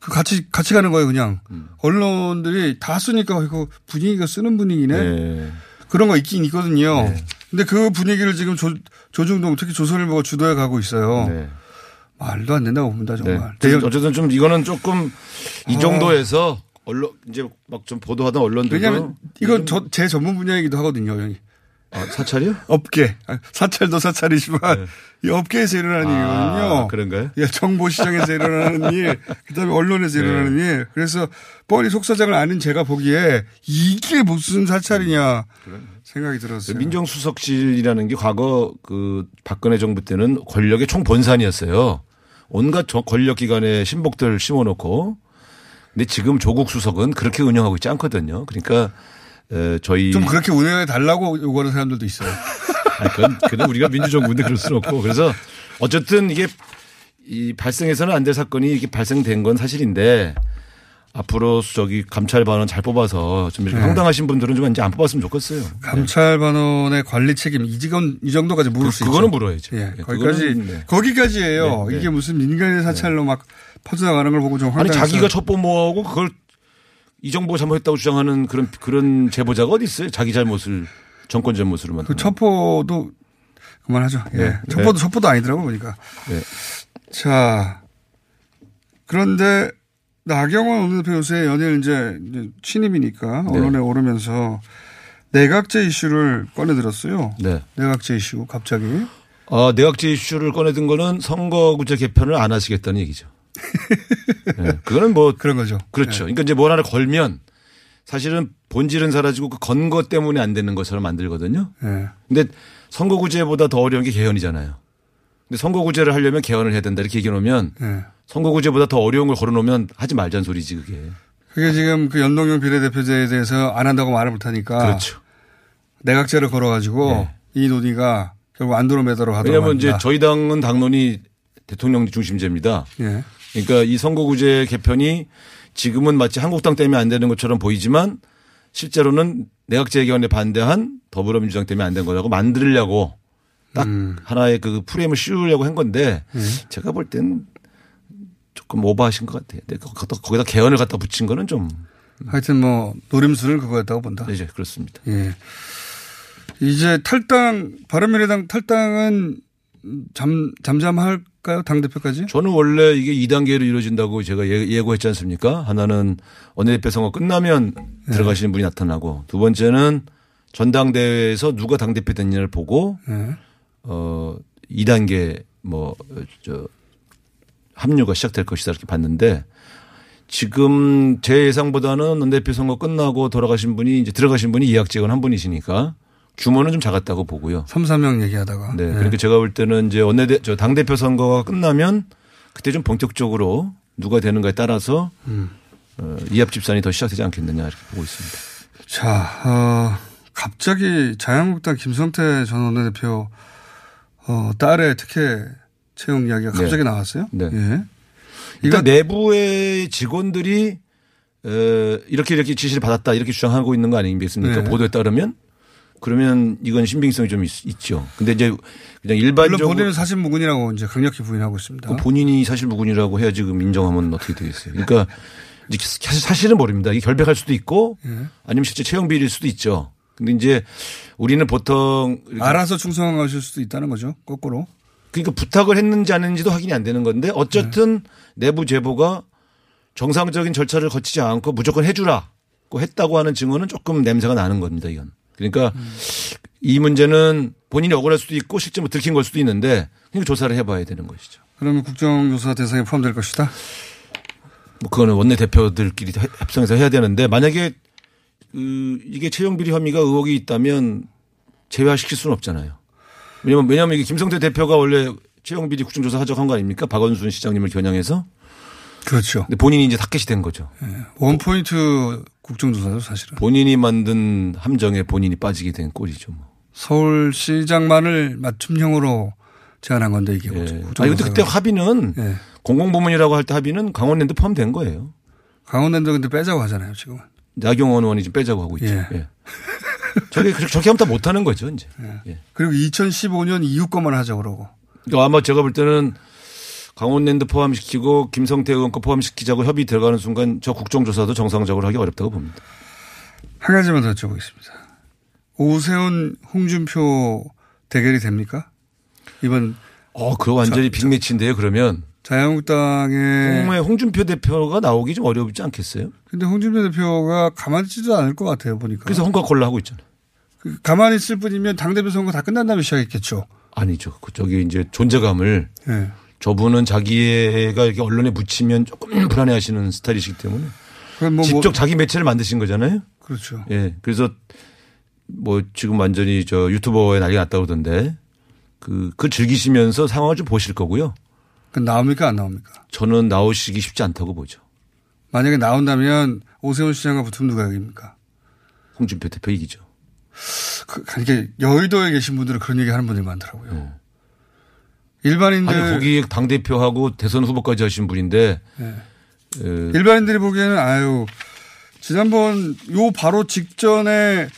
그 같이 같이 가는 거예요 그냥 음. 언론들이 다 쓰니까 이거 분위기가 쓰는 분위기네 네. 그런 거 있긴 있거든요. 근데 그 분위기를 지금 조, 조중동 특히 조선일보가 주도해 가고 있어요. 네. 말도 안 된다고 봅니다 정말. 네. 어쨌든 좀 이거는 조금 이 아. 정도에서 언론 이제 막 좀 보도하던 언론들도 왜냐하면 이건 저, 제 전문 분야이기도 하거든요. 아, 사찰이요? 업계 아, 사찰도 사찰이지만 이 업계에서 일어나는 네. 아, 일이거든요. 그런가요? 예, 정보 시장에서 일어나는 일, 그다음에 언론에서 네. 일어나는 일. 그래서 뻔히 속사장을 아는 제가 보기에 이게 무슨 사찰이냐 생각이 들었어요. 민정수석실이라는 게 과거 그 박근혜 정부 때는 권력의 총본산이었어요. 온갖 저 권력기관에 신복들 심어놓고. 근데 지금 조국 수석은 그렇게 운영하고 있지 않거든요. 그러니까 에, 저희 좀 그렇게 운영해 달라고 요구하는 사람들도 있어요. 아니, 그건, 그건 우리가 민주정부인데 그럴 수는 없고. 그래서 어쨌든 이게 이 발생해서는 안 될 사건이 이게 발생된 건 사실인데 앞으로 저기 감찰반원 잘 뽑아서 좀 이렇게 네. 황당하신 분들은 좀 이제 안 뽑았으면 좋겠어요. 감찰반원의 관리 책임 이 직원 이 정도까지 물을 그- 수 있죠. 그거는 물어야죠. 예, 네, 거기까지 네. 거기까지예요. 네, 네. 이게 무슨 민간인 사찰로 막 퍼져나가는 걸 보고 좀 아니 자기가 첩보모하고 그걸 이 정보 잘못했다고 주장하는 그런 그런 제보자가 어디 있어요? 자기 잘못을 정권 잘못으로 만든. 그 첩보도 그만하죠. 예. 네. 첩보도 네. 첩보도 아니더라고 보니까. 네. 자 그런데 나경원 원내대표 요새 연일 이제 이제 신임이니까 네. 언론에 오르면서 내각제 이슈를 꺼내들었어요. 네. 내각제 이슈 갑자기. 어, 내각제 이슈를 꺼내든 거는 선거구제 개편을 안 하시겠다는 얘기죠. 네, 그거는 뭐 그런 거죠. 그렇죠. 그러니까 이제 뭘 하나 걸면 사실은 본질은 사라지고 그 건 것 때문에 안 되는 것처럼 만들거든요. 네. 근데 선거구제보다 더 어려운 게 개헌이잖아요. 근데 선거구제를 하려면 개헌을 해야 된다 이렇게 얘기해 놓으면 네. 선거구제보다 더 어려운 걸 걸어 놓으면 하지 말자는 소리지 그게. 그게 지금 그 연동형 비례대표제에 대해서 안 한다고 말을 못 하니까. 그렇죠. 내각제를 걸어 가지고 이 논의가 결국 안드로메다로 하도록 왜냐하면 이제 합니다. 저희 당은 당론이 대통령 중심제입니다. 예. 그러니까 이 선거구제 개편이 지금은 마치 한국당 때문에 안 되는 것처럼 보이지만 실제로는 내각제 개헌에 반대한 더불어민주당 때문에 안 된 거라고 만들려고 딱 음. 하나의 그 프레임을 씌우려고 한 건데 예. 제가 볼땐 조금 오버하신 것 같아요. 근데 거기다, 개헌을 갖다 붙인 거는 좀 하여튼 뭐 노림수는 그거였다고 본다. 네, 그렇습니다. 예. 이제 탈당 바른미래당 탈당은 잠 잠잠할 까요 당 대표까지? 저는 원래 이게 2단계로 이루어진다고 제가 예- 예고했지 않습니까? 하나는 원내대표 선거 끝나면 네. 들어가시는 분이 나타나고 두 번째는 전당대회에서 누가 당대표 됐냐를 보고 예. 어 2단계 뭐저 합류가 시작될 것이다 이렇게 봤는데 지금 제 예상보다는 원내대표 선거 끝나고 돌아가신 분이 이제 들어가신 분이 이학재건 한 분이시니까 규모는 좀 작았다고 보고요. 3, 4명 얘기하다가. 네. 예. 그러니까 제가 볼 때는 이제 원내대 저 당대표 선거가 끝나면 그때 좀 본격적으로 누가 되는가에 따라서 음. 어, 이합 집산이 더 시작되지 않겠느냐 이렇게 보고 있습니다. 자, 어, 갑자기 자유한국당 김성태 전 원내대표 어, 딸의 특혜 채용 이야기가 네. 갑자기 나왔어요. 네. 예. 일단 내부의 직원들이 어, 이렇게 이렇게 지시를 받았다 이렇게 주장하고 있는 거 아니겠습니까? 네. 보도에 따르면 그러면 이건 신빙성이 좀 있, 죠 근데 이제 그냥 물론 일반적으로 본인은 사실 무근이라고 이제 강력히 부인하고 있습니다. 그 본인이 사실 무근이라고 해야지 그 인정하면 어떻게 되겠어요. 그러니까 사실 사실은 모릅니다. 이게 결백할 수도 있고 예. 아니면 실제 채용 비리일 수도 있죠. 근데 이제 우리는 보통 알아서 충성하실 수도 있다는 거죠. 거꾸로. 그러니까 부탁을 했는지 안 했는지도 확인이 안 되는 건데 어쨌든 내부 제보가 정상적인 절차를 거치지 않고 무조건 해주라 했다고 하는 증언은 조금 냄새가 나는 겁니다, 이건. 그러니까 이 문제는 본인이 억울할 수도 있고 실제 뭐 들킨 걸 수도 있는데 그러니까 조사를 해봐야 되는 것이죠. 그러면 국정조사 대상에 포함될 것이다? 뭐 그거는 원내 대표들끼리 협상해서 해야 되는데 만약에 그 이게 채용 비리 혐의가 의혹이 있다면 제외시킬 수는 없잖아요. 왜냐면 왜냐면 이게 김성태 대표가 원래 채용 비리 국정조사 하자고 한 거 아닙니까? 박원순 시장님을 겨냥해서. 그렇죠. 근데 본인이 이제 타켓이 된 거죠. 네. 원포인트 국정조사죠, 사실은. 본인이 만든 함정에 본인이 빠지게 된 꼴이죠. 뭐. 서울시장만을 맞춤형으로 제안한 건데 이게. 예. 아니 근데 그때 합의는 예. 공공부문이라고 할 때 합의는 강원랜드 포함된 거예요. 강원랜드 근데 빼자고 하잖아요, 지금. 나경원 의원이 지금 빼자고 하고 있죠. 예. 예. 저게 저렇게 하면 다 못하는 거죠, 이제. 예. 그리고 2015년 이후 것만 하자고 그러고. 아마 제가 볼 때는 강원랜드 포함시키고 김성태 의원 거 포함시키자고 협의 들어가는 순간 저 국정조사도 정상적으로 하기 어렵다고 봅니다. 한 가지만 더 여쭤보겠습니다. 오세훈 홍준표 대결이 됩니까? 이번 어, 그거 완전히 자, 빅매치인데요, 그러면. 자유한국당의 홍 홍준표 대표가 나오기 좀 어렵지 않겠어요? 근데 홍준표 대표가 가만히 있지도 않을 것 같아요, 보니까. 그래서 홍과콜라 하고 있잖아요. 그 가만히 있을 뿐이면 당대표 선거 다 끝난 다음에 시작했겠죠. 아니죠. 그 저기 이제 존재감을 네. 저분은 자기가 이렇게 언론에 묻히면 조금 불안해 하시는 스타일이시기 때문에 뭐, 뭐 직접 뭐 자기 매체를 만드신 거잖아요. 그렇죠. 예. 그래서 뭐 지금 완전히 저 유튜버에 난리 났다고 그러던데 그, 그 즐기시면서 상황을 좀 보실 거고요. 그 나옵니까 안 나옵니까? 저는 나오시기 쉽지 않다고 보죠. 만약에 나온다면 오세훈 시장과 붙으면 누가 이깁니까? 홍준표 대표 이기죠. 그, 이게 여의도에 계신 분들은 그런 얘기 하는 분들이 많더라고요. 네. 일반인들. 아니, 거기 당 대표하고 대선 후보까지 하신 분인데. 네. 에. 일반인들이 보기에는 아유, 지난번 요 바로 직전에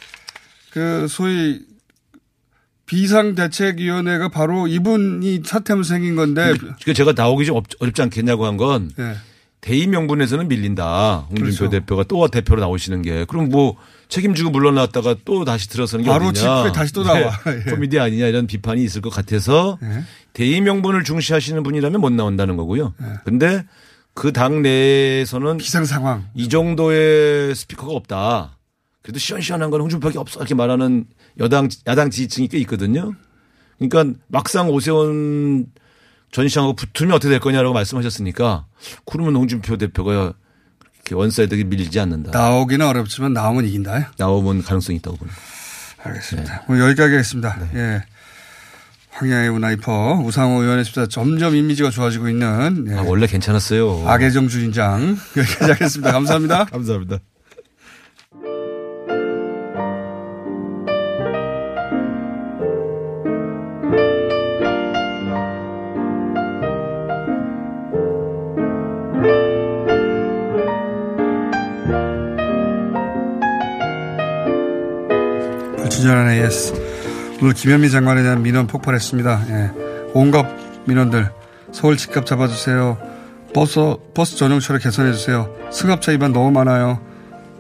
그 소위 비상대책위원회가 바로 이분이 사태하면서 생긴 건데. 그 제가 나오기 좀 어렵지 않겠냐고 한 건. 네. 대의 명분에서는 밀린다. 홍준표 그렇죠. 대표가 또 대표로 나오시는 게. 그럼 뭐 책임지고 물러났다가 또 다시 들어서는 게 바로 어디냐. 바로 다시 또 나와. 네. 예. 코미디 아니냐 이런 비판이 있을 것 같아서 네. 대의 명분을 중시하시는 분이라면 못 나온다는 거고요. 네. 근데 그 당 내에서는 비상 상황 이 정도의 스피커가 없다. 그래도 시원시원한 건 홍준표밖에 없어 이렇게 말하는 여당 야당 지지층이 꽤 있거든요. 그러니까 막상 오세훈 전 시장하고 붙으면 어떻게 될 거냐라고 말씀하셨으니까 그러면 홍준표 대표가 그렇게 one side에 밀리지 않는다. 나오기는 어렵지만 나오면 이긴다. 나오면 가능성이 있다고 보는. 알겠습니다. 네. 뭐 여기까지 하겠습니다. 네. 예. 황야의 우나이퍼 우상호 의원의 였습니다 점점 이미지가 좋아지고 있는 예. 아, 원래 괜찮았어요. 악의정 주인장 여기까지 하겠습니다. 감사합니다. 감사합니다. 진전한 AS. 오늘 김현미 장관에 대한 민원 폭발했습니다. 예. 온갖 민원들 서울 집값 잡아주세요. 버스 버스 전용차를 개선해 주세요. 승합차 위반 너무 많아요.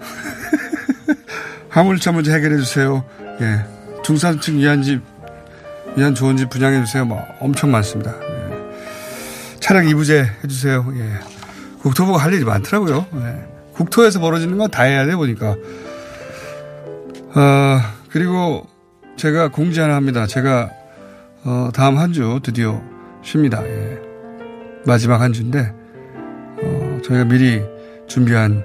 화물차 문제 해결해 주세요. 예. 중산층 위한 집 위한 좋은 집 분양해 주세요. 뭐 엄청 많습니다. 예. 차량 이부제 해주세요. 예. 국토부가 할 일이 많더라고요. 예. 국토에서 벌어지는 건 다 해야 돼 보니까. 어, 그리고 제가 공지 하나 합니다. 제가 어, 다음 한 주 드디어 쉽니다. 예. 마지막 한 주인데 어, 저희가 미리 준비한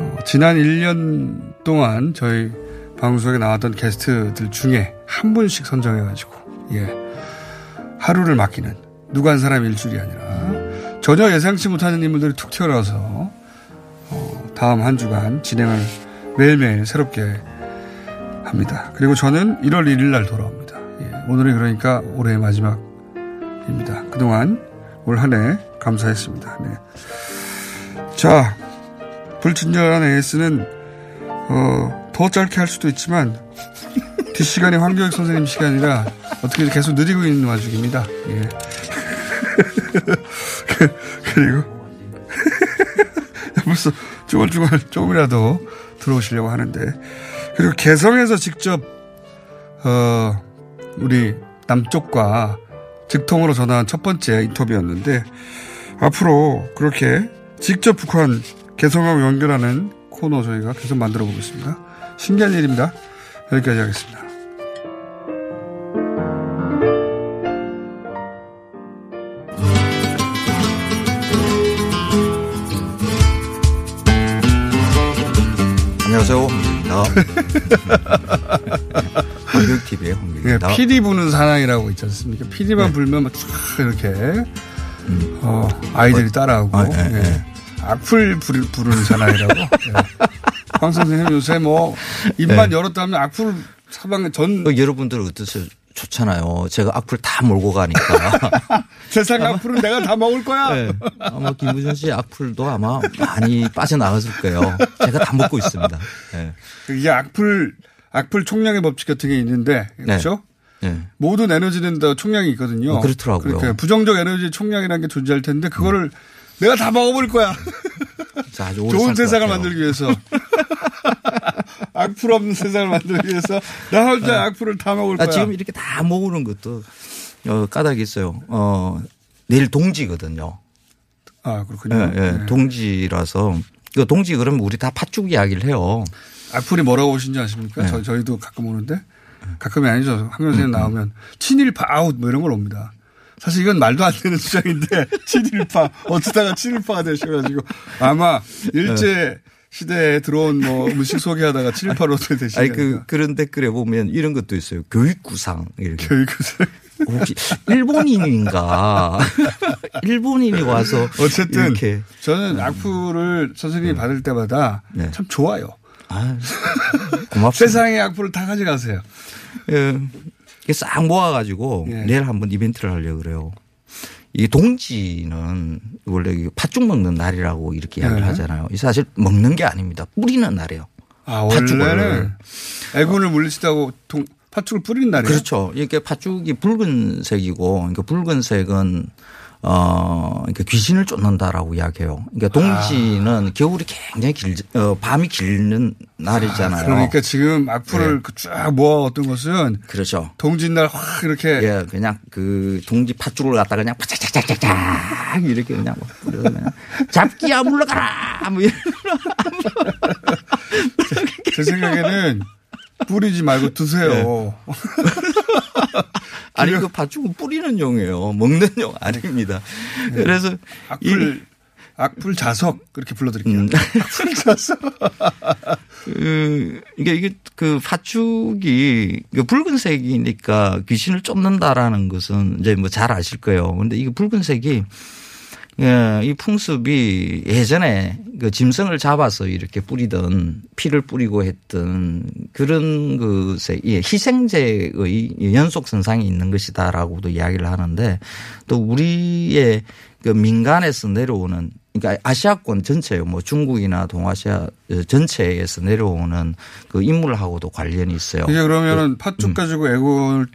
어, 지난 1년 동안 저희 방송에 나왔던 게스트들 중에 한 분씩 선정해가지고 예. 하루를 맡기는 누구 한 사람 일주일이 아니라 전혀 예상치 못하는 인물들이 툭 튀어나와서 어, 다음 한 주간 진행을 매일매일 새롭게 합니다. 그리고 저는 1월 1일 날 돌아옵니다. 예, 오늘이 그러니까 올해의 마지막입니다. 그동안 올 한 해 감사했습니다. 네. 자, 불친절한 AS는 어, 더 짧게 할 수도 있지만 뒷시간이 황교익 선생님 시간이라 어떻게 계속 느리고 있는 와중입니다. 예. 그리고 벌써 쭈글쭈글 조금이라도 들어오시려고 하는데 그리고 개성에서 직접 어 우리 남쪽과 직통으로 전화한 첫 번째 인터뷰였는데 앞으로 그렇게 직접 북한 개성하고 연결하는 코너 저희가 계속 만들어 보겠습니다. 신기한 일입니다. 여기까지 하겠습니다. 홍길입니다. 한교육TV의 홍길입니다. 예, PD 부는 사나이라고 있지 않습니까? PD만 네. 불면 막쫙 이렇게 어, 아이들이 따라하고 아, 예, 예. 예. 악플 부르, 부르는 사나이라고. 예. 황 선생님 요새 뭐 입만 네. 열었다면 악플 사방에 전그 여러분들 어떠세요? 좋잖아요. 제가 악플 다 몰고 가니까. 세상 악플은 내가 다 먹을 거야. 네. 아마 김부선 씨 악플도 아마 많이 빠져나갔을 거예요. 제가 다 먹고 있습니다. 네. 이게 악플 악플 총량의 법칙 같은 게 있는데 그렇죠? 네. 모든 에너지는 다 총량이 있거든요. 어, 그렇더라고요. 그러니까 부정적 에너지 총량이라는 게 존재할 텐데 그거를 내가 다 먹어버릴 거야. 좋은 세상을. 만들기 위해서. 악플 없는 세상을 만들기 위해서 나 혼자 네. 악플을 다 먹을 아, 거야. 지금 이렇게 다 모으는 것도 어, 까닭이 있어요. 어, 내일 동지거든요. 아, 그렇군요. 예, 예, 네. 동지라서 그 동지 그러면 우리 다 팥죽 이야기를 해요. 악플이 뭐라고 오신지 아십니까? 네. 저, 저희도 가끔 오는데 가끔이 아니죠. 황 선생님 나오면 친일파 아웃 뭐 이런 걸 옵니다. 사실 이건 말도 안 되는 주장인데 친일파 어쩌다가 친일파가 되셔가지고 아마 일제 시대에 들어온 뭐 음식 소개하다가 친일파로 되시는 아니 그 그런 댓글에 보면 이런 것도 있어요. 교육구상 이렇게. 교육구상. 혹시 일본인인가? 일본인이 와서 어쨌든 이렇게 저는 악플을 선생님이 받을 때마다 참 좋아요. 아, 고맙습니다. 세상의 악플을 다 가져가세요. 예. 싹 모아가지고 예. 내일 한번 이벤트를 하려고 그래요. 이 동지는 원래 팥죽 먹는 날이라고 이렇게 이야기를 네. 하잖아요. 이 사실 먹는 게 아닙니다. 뿌리는 날이에요. 아, 팥죽을. 원래는 애군을 물리치다고 동, 팥죽을 뿌리는 날이에요. 그렇죠. 이게 팥죽이 붉은색이고, 그러니까 붉은색은 어, 그러니까 귀신을 쫓는다라고 이야기해요. 그러니까 동지는 겨울이 굉장히 길, 어, 밤이 길는 날이잖아요. 그러니까 지금 악플을 네. 그쫙 모아왔던 것은 그렇죠. 동짓날 확 이렇게 예, 그냥 그 동지 팥죽을 갖다가 그냥 파짝짝짝짝짝 이렇게 그냥 뭐 뿌려서 그냥 잡기야 물러가라 뭐 이런 제 생각에는 뿌리지 말고 드세요. 아니 그 팥죽은 뿌리는 용이에요. 먹는 용 아닙니다. 그래서 악플 악플 자석 그렇게 불러드릴게요. 음. 악플 자석. 그, 이게, 이게 그 팥죽이 그 붉은색이니까 귀신을 쫓는다라는 것은 이제 뭐 잘 아실 거예요. 근데 이게 붉은색이 예, 이 풍습이 예전에 그 짐승을 잡아서 이렇게 뿌리던 피를 뿌리고 했던 그런 것에 예, 희생제의 연속 선상이 있는 것이다라고도 이야기를 하는데 또 우리의 그 민간에서 내려오는 그러니까 아시아권 전체요, 뭐 중국이나 동아시아 전체에서 내려오는 그 인물하고도 관련이 있어요. 이게 그러면은 그, 팥죽 음. 가지고 애군을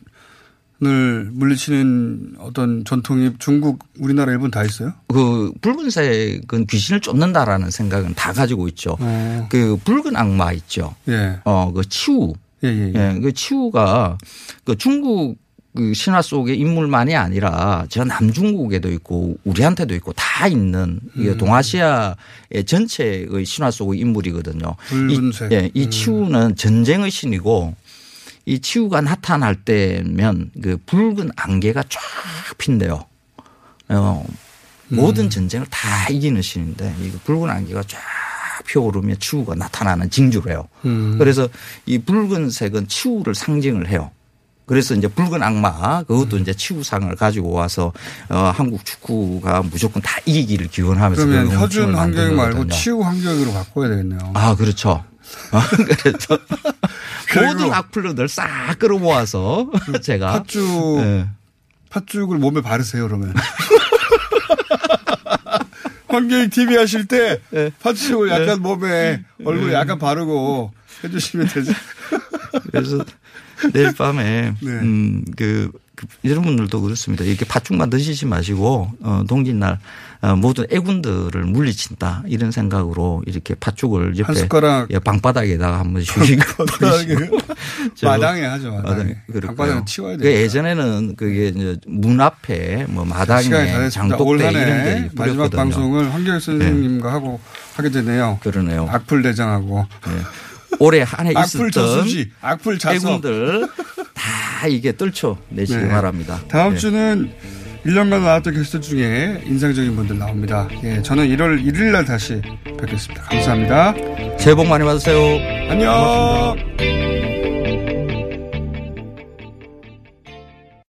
물리치는 어떤 전통이 중국, 우리나라, 일본 다 있어요? 그 붉은색은 귀신을 쫓는다라는 생각은 다 가지고 있죠. 어. 그 붉은 악마 있죠. 예. 어, 그 치우. 예, 예, 예. 그 치우가 그 중국 그 신화 속의 인물만이 아니라 저 남중국에도 있고 우리한테도 있고 다 있는 음. 동아시아의 전체의 신화 속의 인물이거든요. 붉은색. 이, 예, 이 음. 치우는 전쟁의 신이고 이 치우가 나타날 때면 그 붉은 안개가 쫙 핀대요. 어, 음. 모든 전쟁을 다 이기는 신인데 이 붉은 안개가 쫙 피어오르며 치우가 나타나는 징조래요. 음. 그래서 이 붉은색은 치우를 상징을 해요. 그래서 이제 붉은 악마 그것도 이제 치우상을 가지고 와서 어, 한국 축구가 무조건 다 이기기를 기원하면서 그러면 그 허준 만든 말고. 치유 환경으로 바꿔야 되겠네요. 아 그렇죠. 아, 그래서 모든 악플러들 싹 끌어모아서 제가 팥죽, 예. 팥죽을 몸에 바르세요, 그러면. 환경이 TV 하실 때 예. 팥죽을 약간 몸에 얼굴에 약간 바르고 해주시면 되죠. 그래서 내일 밤에 네. 음, 그, 그 여러분들도 그렇습니다. 이렇게 팥죽만 드시지 마시고 어, 동짓날 어, 모든 애군들을 물리친다 이런 생각으로 이렇게 팥죽을 옆에 한 숟가락. 예, 방바닥에다가 한번 쉬고 마당에 하죠, 마당에. 방바닥은 치워야 그 돼요. 예전에는 그게 이제 문 앞에 뭐 마당에. 장독대 올 이런 데 마지막. 방송을 황교익 선생님과 하고 하게 되네요. 그러네요. 악플 대장하고. 올해 한 해 있었던 악플 자석. 해군들 다 이게 떨쳐내시기 네. 바랍니다. 다음 네. 주는 1년간 나왔던 게스트 중에 인상적인 분들 나옵니다. 예, 저는 1월 1일 날 다시 뵙겠습니다. 감사합니다. 새해 복 많이 받으세요. 안녕.